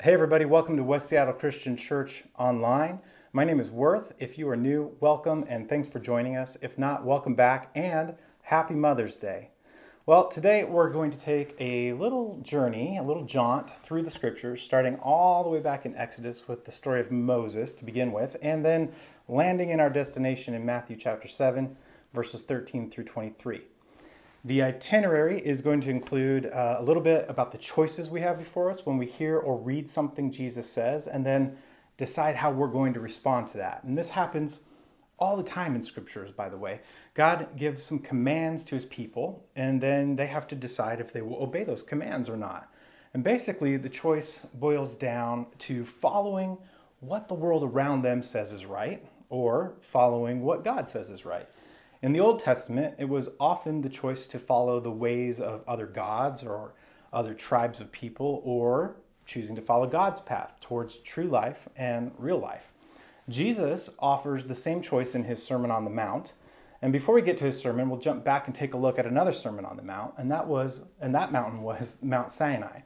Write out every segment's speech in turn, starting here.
Hey, everybody, welcome to West Seattle Christian Church Online. My name is Worth. If you are new, welcome and thanks for joining us. If not, welcome back and happy Mother's Day. Well, today we're going to take a little journey, a little jaunt through the scriptures, starting all the way back in Exodus with the story of Moses to begin with, and then landing in our destination in Matthew chapter 7, verses 13 through 23. The itinerary is going to include uh, a little bit about the choices we have before us when we hear or read something Jesus says, and then decide how we're going to respond to that. And this happens all the time in scriptures, by the way. God gives some commands to his people, and then they have to decide if they will obey those commands or not. And basically, the choice boils down to following what the world around them says is right, or following what God says is right. In the Old Testament, it was often the choice to follow the ways of other gods or other tribes of people, or choosing to follow God's path towards true life and real life. Jesus offers the same choice in his Sermon on the Mount. And before we get to his sermon, we'll jump back and take a look at another sermon on the Mount, and that was, and that mountain was Mount Sinai.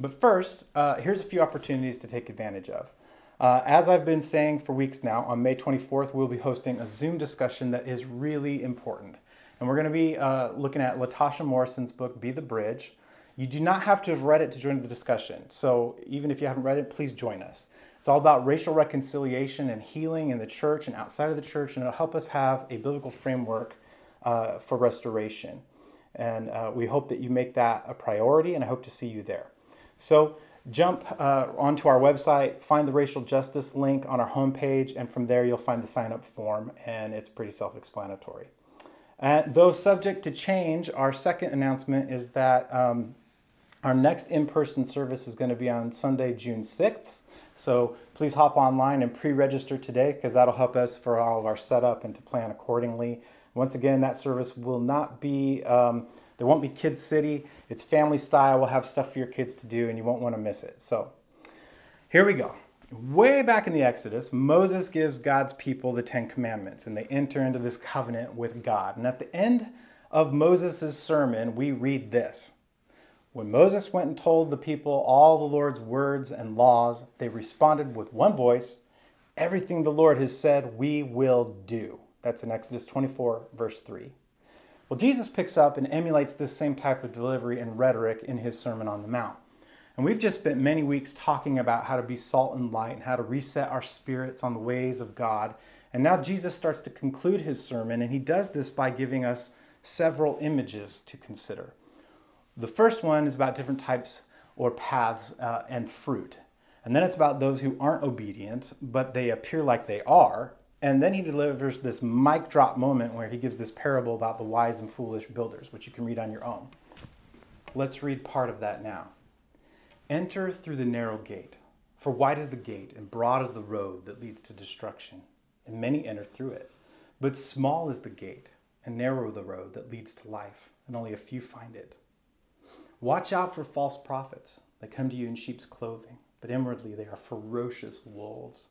But first, uh, here's a few opportunities to take advantage of. Uh, as I've been saying for weeks now, on May 24th, we'll be hosting a Zoom discussion that is really important. And we're going to be uh, looking at Latasha Morrison's book, Be the Bridge. You do not have to have read it to join the discussion. So even if you haven't read it, please join us. It's all about racial reconciliation and healing in the church and outside of the church, and it'll help us have a biblical framework uh, for restoration. And uh, we hope that you make that a priority, and I hope to see you there. So, jump uh, onto our website, find the racial justice link on our homepage, and from there you'll find the sign up form, and it's pretty self explanatory. Uh, though subject to change, our second announcement is that um, our next in person service is going to be on Sunday, June 6th. So please hop online and pre register today because that'll help us for all of our setup and to plan accordingly. Once again, that service will not be. Um, there won't be Kids City. It's family style. We'll have stuff for your kids to do, and you won't want to miss it. So here we go. Way back in the Exodus, Moses gives God's people the Ten Commandments, and they enter into this covenant with God. And at the end of Moses' sermon, we read this When Moses went and told the people all the Lord's words and laws, they responded with one voice Everything the Lord has said, we will do. That's in Exodus 24, verse 3. Well, Jesus picks up and emulates this same type of delivery and rhetoric in his Sermon on the Mount. And we've just spent many weeks talking about how to be salt and light and how to reset our spirits on the ways of God. And now Jesus starts to conclude his sermon, and he does this by giving us several images to consider. The first one is about different types or paths uh, and fruit. And then it's about those who aren't obedient, but they appear like they are, and then he delivers this mic drop moment where he gives this parable about the wise and foolish builders, which you can read on your own. Let's read part of that now. Enter through the narrow gate, for wide is the gate and broad is the road that leads to destruction, and many enter through it. But small is the gate and narrow the road that leads to life, and only a few find it. Watch out for false prophets that come to you in sheep's clothing, but inwardly they are ferocious wolves.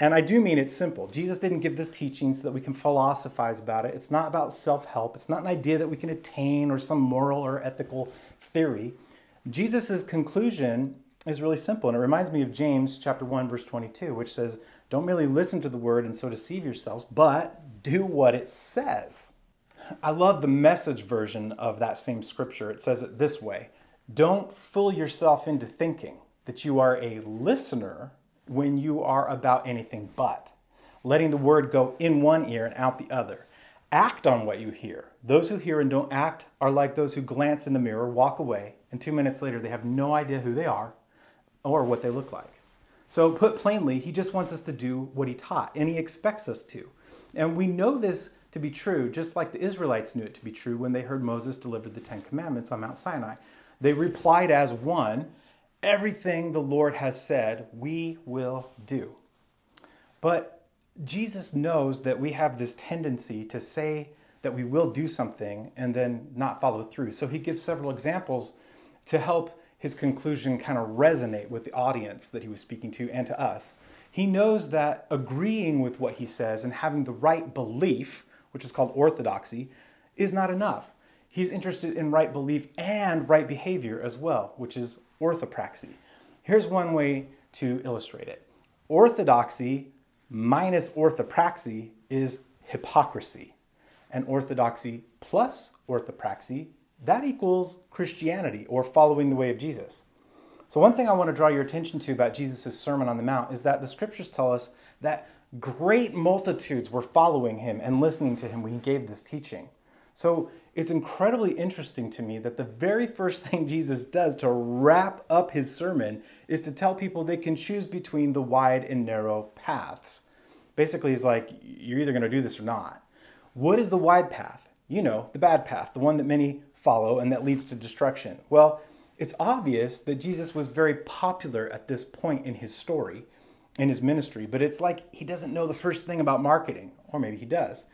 And I do mean it's simple. Jesus didn't give this teaching so that we can philosophize about it. It's not about self help, it's not an idea that we can attain or some moral or ethical theory. Jesus' conclusion is really simple, and it reminds me of James chapter 1, verse 22, which says, Don't merely listen to the word and so deceive yourselves, but do what it says. I love the message version of that same scripture. It says it this way Don't fool yourself into thinking that you are a listener when you are about anything but, letting the word go in one ear and out the other. Act on what you hear. Those who hear and don't act are like those who glance in the mirror, walk away, and two minutes later they have no idea who they are or what they look like. So, put plainly, he just wants us to do what he taught, and he expects us to. And we know this to be true, just like the Israelites knew it to be true when they heard Moses deliver the Ten Commandments on Mount Sinai. They replied as one, Everything the Lord has said, we will do. But Jesus knows that we have this tendency to say that we will do something and then not follow through. So he gives several examples to help his conclusion kind of resonate with the audience that he was speaking to and to us. He knows that agreeing with what he says and having the right belief, which is called orthodoxy, is not enough. He's interested in right belief and right behavior as well, which is orthopraxy. Here's one way to illustrate it orthodoxy minus orthopraxy is hypocrisy. And orthodoxy plus orthopraxy, that equals Christianity or following the way of Jesus. So, one thing I want to draw your attention to about Jesus' Sermon on the Mount is that the scriptures tell us that great multitudes were following him and listening to him when he gave this teaching. So, it's incredibly interesting to me that the very first thing Jesus does to wrap up his sermon is to tell people they can choose between the wide and narrow paths. Basically, he's like, you're either going to do this or not. What is the wide path? You know, the bad path, the one that many follow and that leads to destruction. Well, it's obvious that Jesus was very popular at this point in his story, in his ministry, but it's like he doesn't know the first thing about marketing, or maybe he does.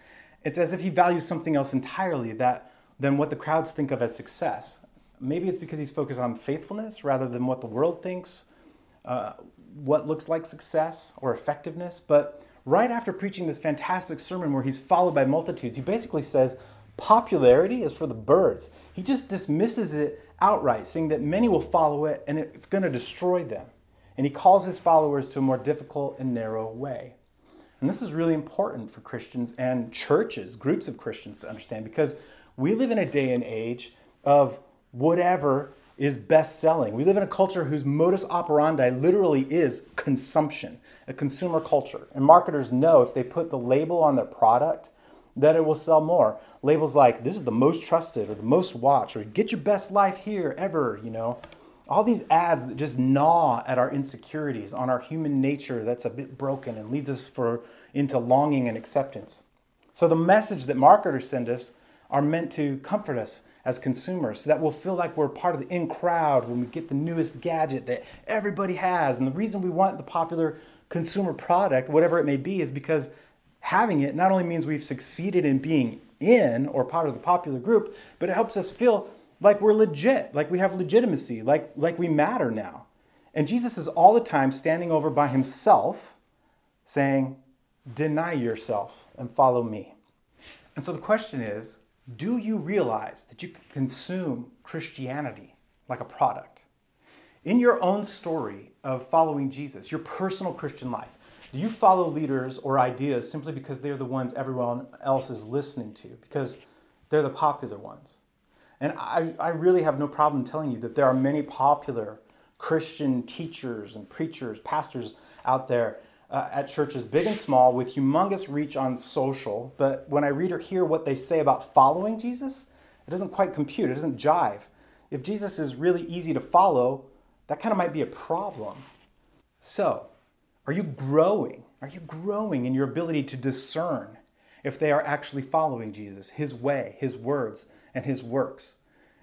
It's as if he values something else entirely that than what the crowds think of as success. Maybe it's because he's focused on faithfulness rather than what the world thinks, uh, what looks like success or effectiveness. But right after preaching this fantastic sermon where he's followed by multitudes, he basically says, Popularity is for the birds. He just dismisses it outright, saying that many will follow it and it's going to destroy them. And he calls his followers to a more difficult and narrow way. And this is really important for Christians and churches, groups of Christians to understand, because we live in a day and age of whatever is best selling. We live in a culture whose modus operandi literally is consumption, a consumer culture. And marketers know if they put the label on their product, that it will sell more. Labels like this is the most trusted or the most watched or get your best life here ever, you know. All these ads that just gnaw at our insecurities, on our human nature that's a bit broken and leads us for into longing and acceptance. So the message that marketers send us are meant to comfort us as consumers so that we'll feel like we're part of the in crowd when we get the newest gadget that everybody has. And the reason we want the popular consumer product, whatever it may be, is because having it not only means we've succeeded in being in or part of the popular group, but it helps us feel like we're legit, like we have legitimacy, like, like we matter now. And Jesus is all the time standing over by himself saying, Deny yourself and follow me. And so the question is do you realize that you can consume Christianity like a product? In your own story of following Jesus, your personal Christian life, do you follow leaders or ideas simply because they're the ones everyone else is listening to, because they're the popular ones? And I, I really have no problem telling you that there are many popular Christian teachers and preachers, pastors out there uh, at churches, big and small, with humongous reach on social. But when I read or hear what they say about following Jesus, it doesn't quite compute, it doesn't jive. If Jesus is really easy to follow, that kind of might be a problem. So, are you growing? Are you growing in your ability to discern if they are actually following Jesus, his way, his words, and his works?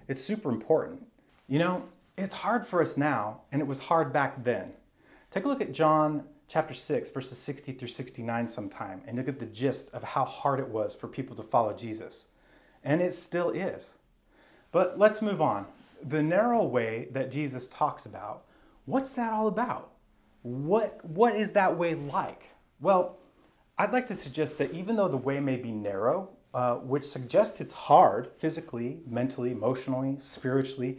It's super important. You know, it's hard for us now, and it was hard back then. Take a look at John chapter 6, verses 60 through 69 sometime and look at the gist of how hard it was for people to follow Jesus. And it still is. But let's move on. The narrow way that Jesus talks about, what's that all about? What, what is that way like? Well, I'd like to suggest that even though the way may be narrow, uh, which suggests it's hard physically, mentally, emotionally, spiritually,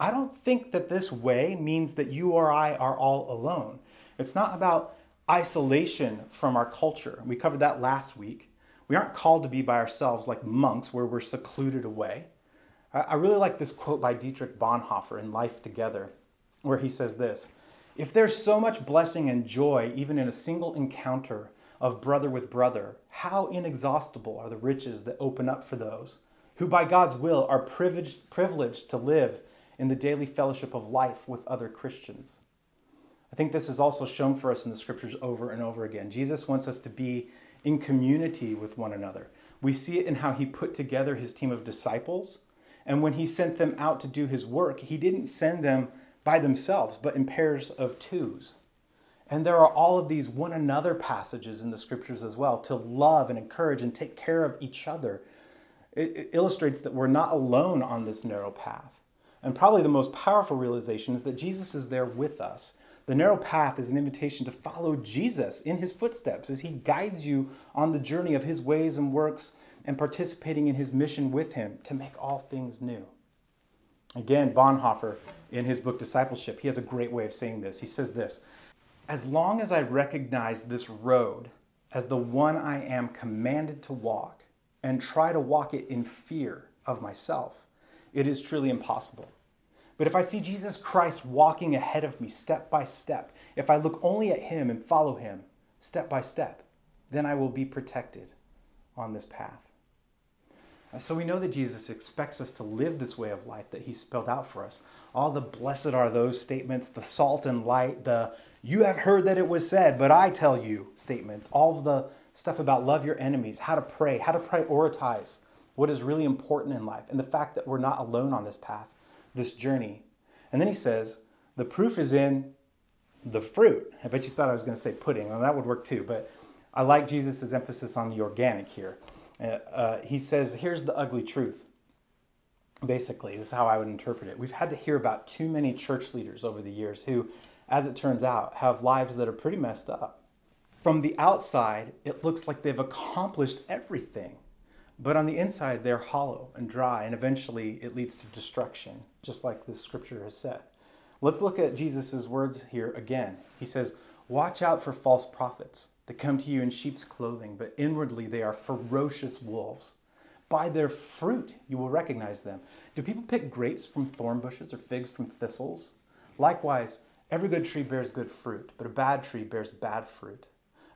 I don't think that this way means that you or I are all alone. It's not about isolation from our culture. We covered that last week. We aren't called to be by ourselves like monks where we're secluded away. I really like this quote by Dietrich Bonhoeffer in Life Together, where he says this If there's so much blessing and joy, even in a single encounter of brother with brother, how inexhaustible are the riches that open up for those who, by God's will, are privileged, privileged to live in the daily fellowship of life with other Christians. I think this is also shown for us in the scriptures over and over again. Jesus wants us to be in community with one another. We see it in how he put together his team of disciples. And when he sent them out to do his work, he didn't send them by themselves, but in pairs of twos. And there are all of these one another passages in the scriptures as well to love and encourage and take care of each other. It, it, illustrates that we're not alone on this narrow path. And probably the most powerful realization is that Jesus is there with us. The narrow path is an invitation to follow Jesus in his footsteps as he guides you on the journey of his ways and works and participating in his mission with him to make all things new. Again, Bonhoeffer, in his book Discipleship, he has a great way of saying this. He says this As long as I recognize this road as the one I am commanded to walk and try to walk it in fear of myself, it is truly impossible. But if I see Jesus Christ walking ahead of me step by step, if I look only at him and follow him step by step, then I will be protected on this path. So we know that Jesus expects us to live this way of life that he spelled out for us. All the blessed are those statements, the salt and light, the you have heard that it was said, but I tell you statements, all the stuff about love your enemies, how to pray, how to prioritize what is really important in life, and the fact that we're not alone on this path, this journey. And then he says, the proof is in the fruit. I bet you thought I was going to say pudding. Well, that would work too, but I like Jesus' emphasis on the organic here. Uh, uh, he says, here's the ugly truth. Basically, this is how I would interpret it. We've had to hear about too many church leaders over the years who, as it turns out, have lives that are pretty messed up. From the outside, it looks like they've accomplished everything, but on the inside, they're hollow and dry, and eventually it leads to destruction, just like the scripture has said. Let's look at Jesus' words here again. He says, Watch out for false prophets that come to you in sheep's clothing, but inwardly they are ferocious wolves. By their fruit you will recognize them. Do people pick grapes from thorn bushes or figs from thistles? Likewise, every good tree bears good fruit, but a bad tree bears bad fruit.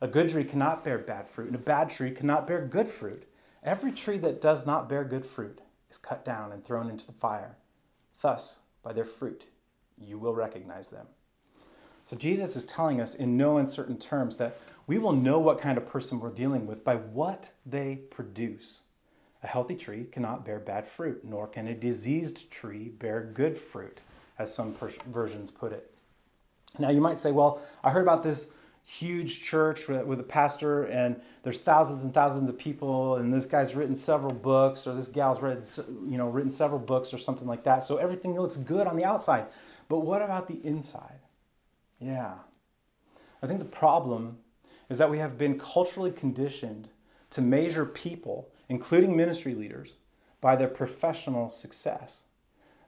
A good tree cannot bear bad fruit, and a bad tree cannot bear good fruit. Every tree that does not bear good fruit is cut down and thrown into the fire. Thus, by their fruit, you will recognize them. So Jesus is telling us in no uncertain terms that we will know what kind of person we're dealing with by what they produce. A healthy tree cannot bear bad fruit, nor can a diseased tree bear good fruit, as some versions put it. Now, you might say, well, I heard about this huge church with a pastor, and there's thousands and thousands of people, and this guy's written several books, or this gal's read, you know, written several books, or something like that. So everything looks good on the outside. But what about the inside? Yeah. I think the problem is that we have been culturally conditioned to measure people, including ministry leaders, by their professional success.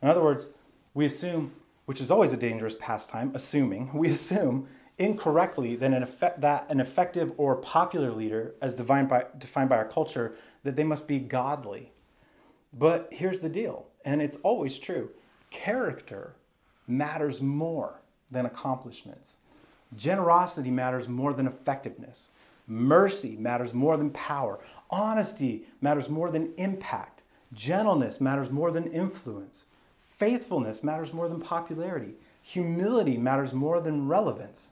In other words, we assume, which is always a dangerous pastime, assuming, we assume incorrectly that an, effect, that an effective or popular leader, as defined by, defined by our culture, that they must be godly. But here's the deal, and it's always true character matters more than accomplishments. Generosity matters more than effectiveness. Mercy matters more than power. Honesty matters more than impact. Gentleness matters more than influence. Faithfulness matters more than popularity. Humility matters more than relevance.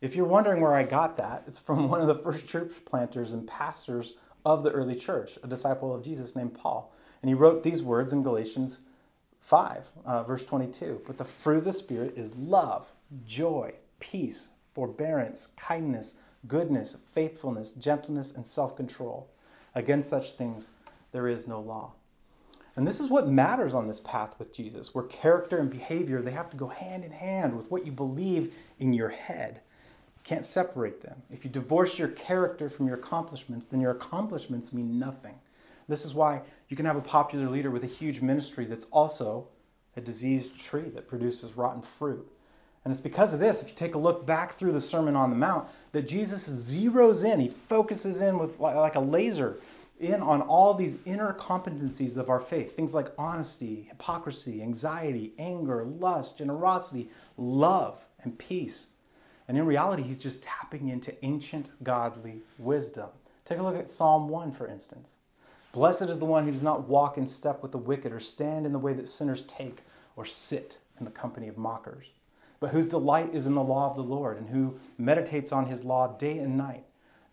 If you're wondering where I got that, it's from one of the first church planters and pastors of the early church, a disciple of Jesus named Paul. And he wrote these words in Galatians 5, uh, verse 22. But the fruit of the Spirit is love, joy, peace, forbearance, kindness, goodness, faithfulness, gentleness, and self control. Against such things there is no law. And this is what matters on this path with Jesus, where character and behavior they have to go hand in hand with what you believe in your head. Can't separate them. If you divorce your character from your accomplishments, then your accomplishments mean nothing. This is why you can have a popular leader with a huge ministry that's also a diseased tree that produces rotten fruit. And it's because of this, if you take a look back through the Sermon on the Mount, that Jesus zeroes in, he focuses in with like a laser in on all these inner competencies of our faith things like honesty, hypocrisy, anxiety, anger, lust, generosity, love, and peace. And in reality, he's just tapping into ancient godly wisdom. Take a look at Psalm 1, for instance. Blessed is the one who does not walk in step with the wicked, or stand in the way that sinners take, or sit in the company of mockers, but whose delight is in the law of the Lord, and who meditates on his law day and night.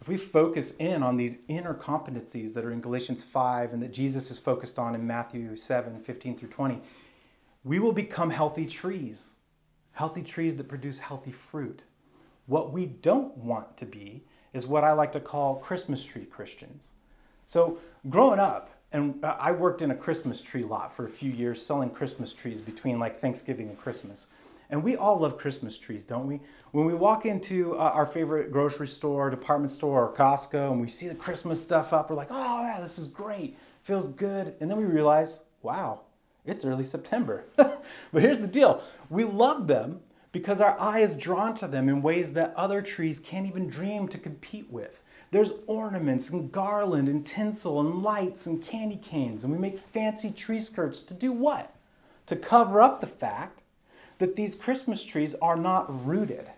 If we focus in on these inner competencies that are in Galatians 5 and that Jesus is focused on in Matthew 7 15 through 20, we will become healthy trees, healthy trees that produce healthy fruit. What we don't want to be is what I like to call Christmas tree Christians. So, growing up, and I worked in a Christmas tree lot for a few years selling Christmas trees between like Thanksgiving and Christmas. And we all love Christmas trees, don't we? When we walk into uh, our favorite grocery store, department store, or Costco, and we see the Christmas stuff up, we're like, oh, yeah, this is great. Feels good. And then we realize, wow, it's early September. but here's the deal we love them because our eye is drawn to them in ways that other trees can't even dream to compete with. There's ornaments and garland and tinsel and lights and candy canes, and we make fancy tree skirts to do what? To cover up the fact that these Christmas trees are not rooted.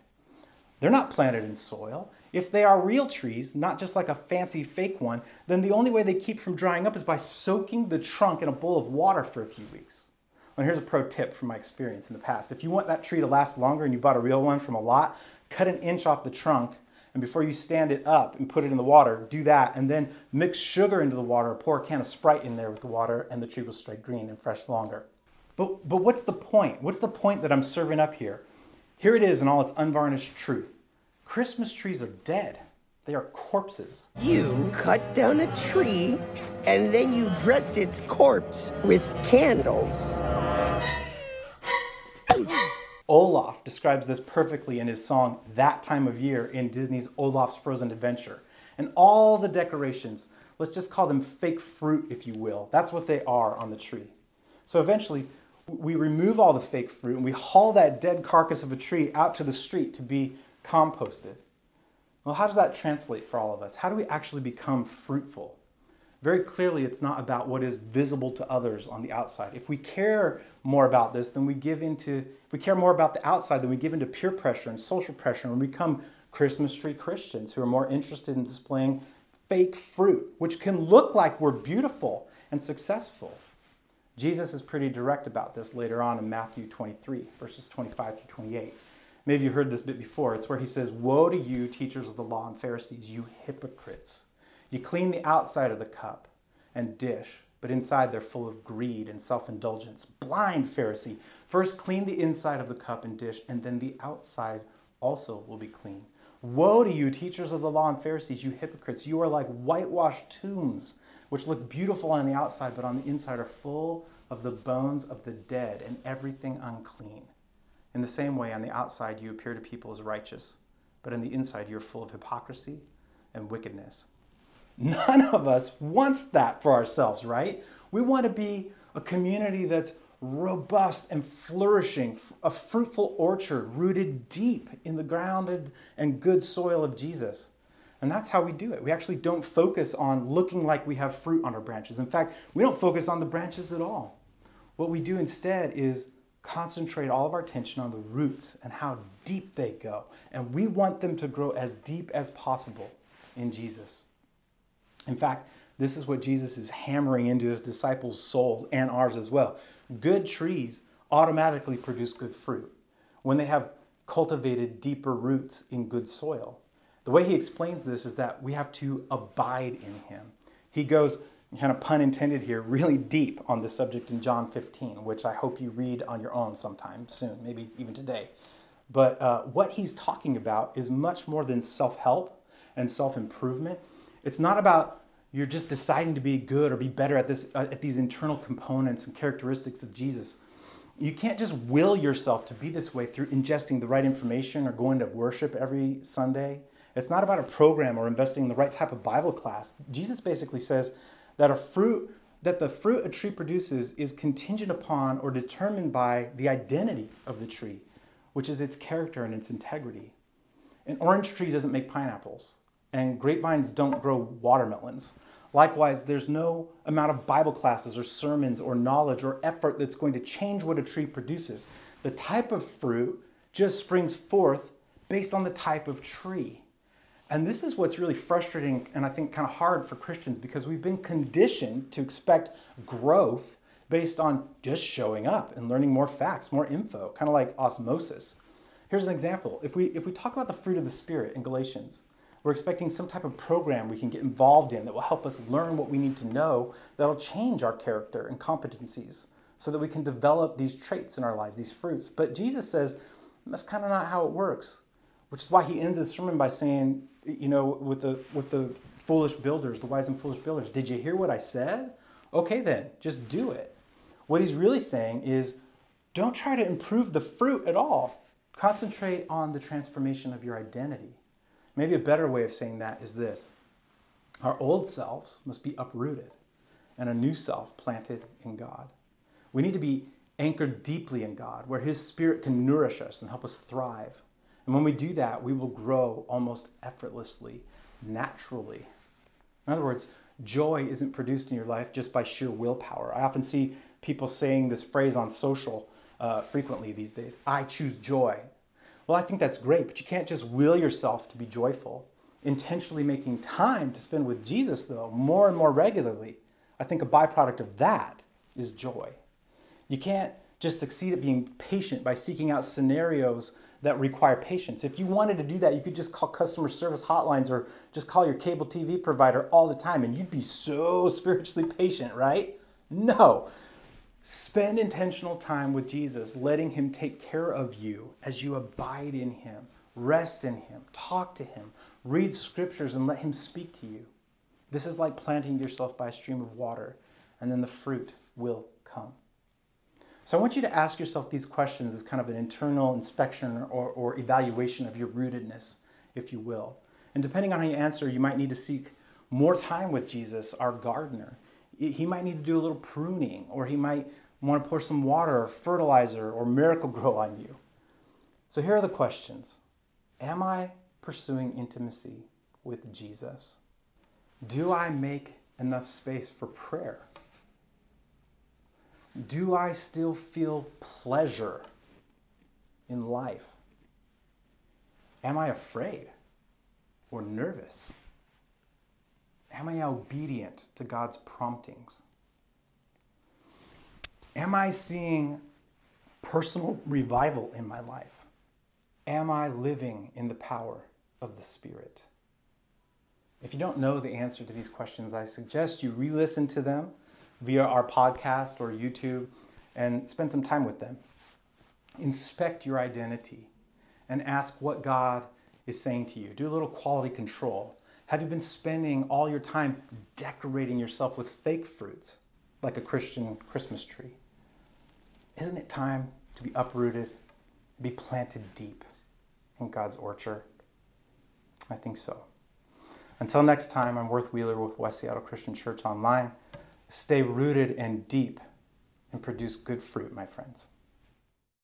They're not planted in soil. If they are real trees, not just like a fancy fake one, then the only way they keep from drying up is by soaking the trunk in a bowl of water for a few weeks. And here's a pro tip from my experience in the past. If you want that tree to last longer and you bought a real one from a lot, cut an inch off the trunk and before you stand it up and put it in the water, do that, and then mix sugar into the water, pour a can of Sprite in there with the water, and the tree will stay green and fresh longer. But, but what's the point? What's the point that I'm serving up here? Here it is in all its unvarnished truth Christmas trees are dead. They are corpses. You cut down a tree and then you dress its corpse with candles. Olaf describes this perfectly in his song That Time of Year in Disney's Olaf's Frozen Adventure. And all the decorations, let's just call them fake fruit, if you will. That's what they are on the tree. So eventually, we remove all the fake fruit and we haul that dead carcass of a tree out to the street to be composted. Well, how does that translate for all of us? How do we actually become fruitful? very clearly it's not about what is visible to others on the outside. If we care more about this, then we give into, if we care more about the outside, then we give into peer pressure and social pressure and we become Christmas tree Christians who are more interested in displaying fake fruit, which can look like we're beautiful and successful. Jesus is pretty direct about this later on in Matthew 23, verses 25 through 28. Maybe you heard this bit before. It's where he says, Woe to you, teachers of the law and Pharisees, you hypocrites! You clean the outside of the cup and dish, but inside they're full of greed and self indulgence. Blind Pharisee, first clean the inside of the cup and dish, and then the outside also will be clean. Woe to you, teachers of the law and Pharisees, you hypocrites! You are like whitewashed tombs, which look beautiful on the outside, but on the inside are full of the bones of the dead and everything unclean. In the same way, on the outside you appear to people as righteous, but in the inside you're full of hypocrisy and wickedness. None of us wants that for ourselves, right? We want to be a community that's robust and flourishing, a fruitful orchard rooted deep in the grounded and good soil of Jesus. And that's how we do it. We actually don't focus on looking like we have fruit on our branches. In fact, we don't focus on the branches at all. What we do instead is concentrate all of our attention on the roots and how deep they go. And we want them to grow as deep as possible in Jesus. In fact, this is what Jesus is hammering into his disciples' souls and ours as well. Good trees automatically produce good fruit when they have cultivated deeper roots in good soil. The way he explains this is that we have to abide in him. He goes, kind of pun intended here, really deep on this subject in John 15, which I hope you read on your own sometime soon, maybe even today. But uh, what he's talking about is much more than self help and self improvement. It's not about you're just deciding to be good or be better at this uh, at these internal components and characteristics of Jesus. You can't just will yourself to be this way through ingesting the right information or going to worship every Sunday. It's not about a program or investing in the right type of Bible class. Jesus basically says that a fruit that the fruit a tree produces is contingent upon or determined by the identity of the tree, which is its character and its integrity. An orange tree doesn't make pineapples and grapevines don't grow watermelons. Likewise, there's no amount of Bible classes or sermons or knowledge or effort that's going to change what a tree produces. The type of fruit just springs forth based on the type of tree. And this is what's really frustrating and I think kind of hard for Christians because we've been conditioned to expect growth based on just showing up and learning more facts, more info, kind of like osmosis. Here's an example. If we if we talk about the fruit of the spirit in Galatians, we're expecting some type of program we can get involved in that will help us learn what we need to know that'll change our character and competencies so that we can develop these traits in our lives, these fruits. But Jesus says that's kind of not how it works, which is why he ends his sermon by saying, you know, with the with the foolish builders, the wise and foolish builders, did you hear what I said? Okay then, just do it. What he's really saying is don't try to improve the fruit at all. Concentrate on the transformation of your identity. Maybe a better way of saying that is this our old selves must be uprooted and a new self planted in God. We need to be anchored deeply in God, where His Spirit can nourish us and help us thrive. And when we do that, we will grow almost effortlessly, naturally. In other words, joy isn't produced in your life just by sheer willpower. I often see people saying this phrase on social uh, frequently these days I choose joy. Well, I think that's great, but you can't just will yourself to be joyful. Intentionally making time to spend with Jesus, though, more and more regularly, I think a byproduct of that is joy. You can't just succeed at being patient by seeking out scenarios that require patience. If you wanted to do that, you could just call customer service hotlines or just call your cable TV provider all the time and you'd be so spiritually patient, right? No. Spend intentional time with Jesus, letting Him take care of you as you abide in Him, rest in Him, talk to Him, read scriptures, and let Him speak to you. This is like planting yourself by a stream of water, and then the fruit will come. So I want you to ask yourself these questions as kind of an internal inspection or, or evaluation of your rootedness, if you will. And depending on how you answer, you might need to seek more time with Jesus, our gardener he might need to do a little pruning, or he might want to pour some water or fertilizer or Miracle-Gro on you. So here are the questions Am I pursuing intimacy with Jesus? Do I make enough space for prayer? Do I still feel pleasure in life? Am I afraid or nervous? Am I obedient to God's promptings? Am I seeing personal revival in my life? Am I living in the power of the Spirit? If you don't know the answer to these questions, I suggest you re listen to them via our podcast or YouTube and spend some time with them. Inspect your identity and ask what God is saying to you. Do a little quality control. Have you been spending all your time decorating yourself with fake fruits, like a Christian Christmas tree? Isn't it time to be uprooted, be planted deep in God's orchard? I think so. Until next time, I'm Worth Wheeler with West Seattle Christian Church Online. Stay rooted and deep and produce good fruit, my friends.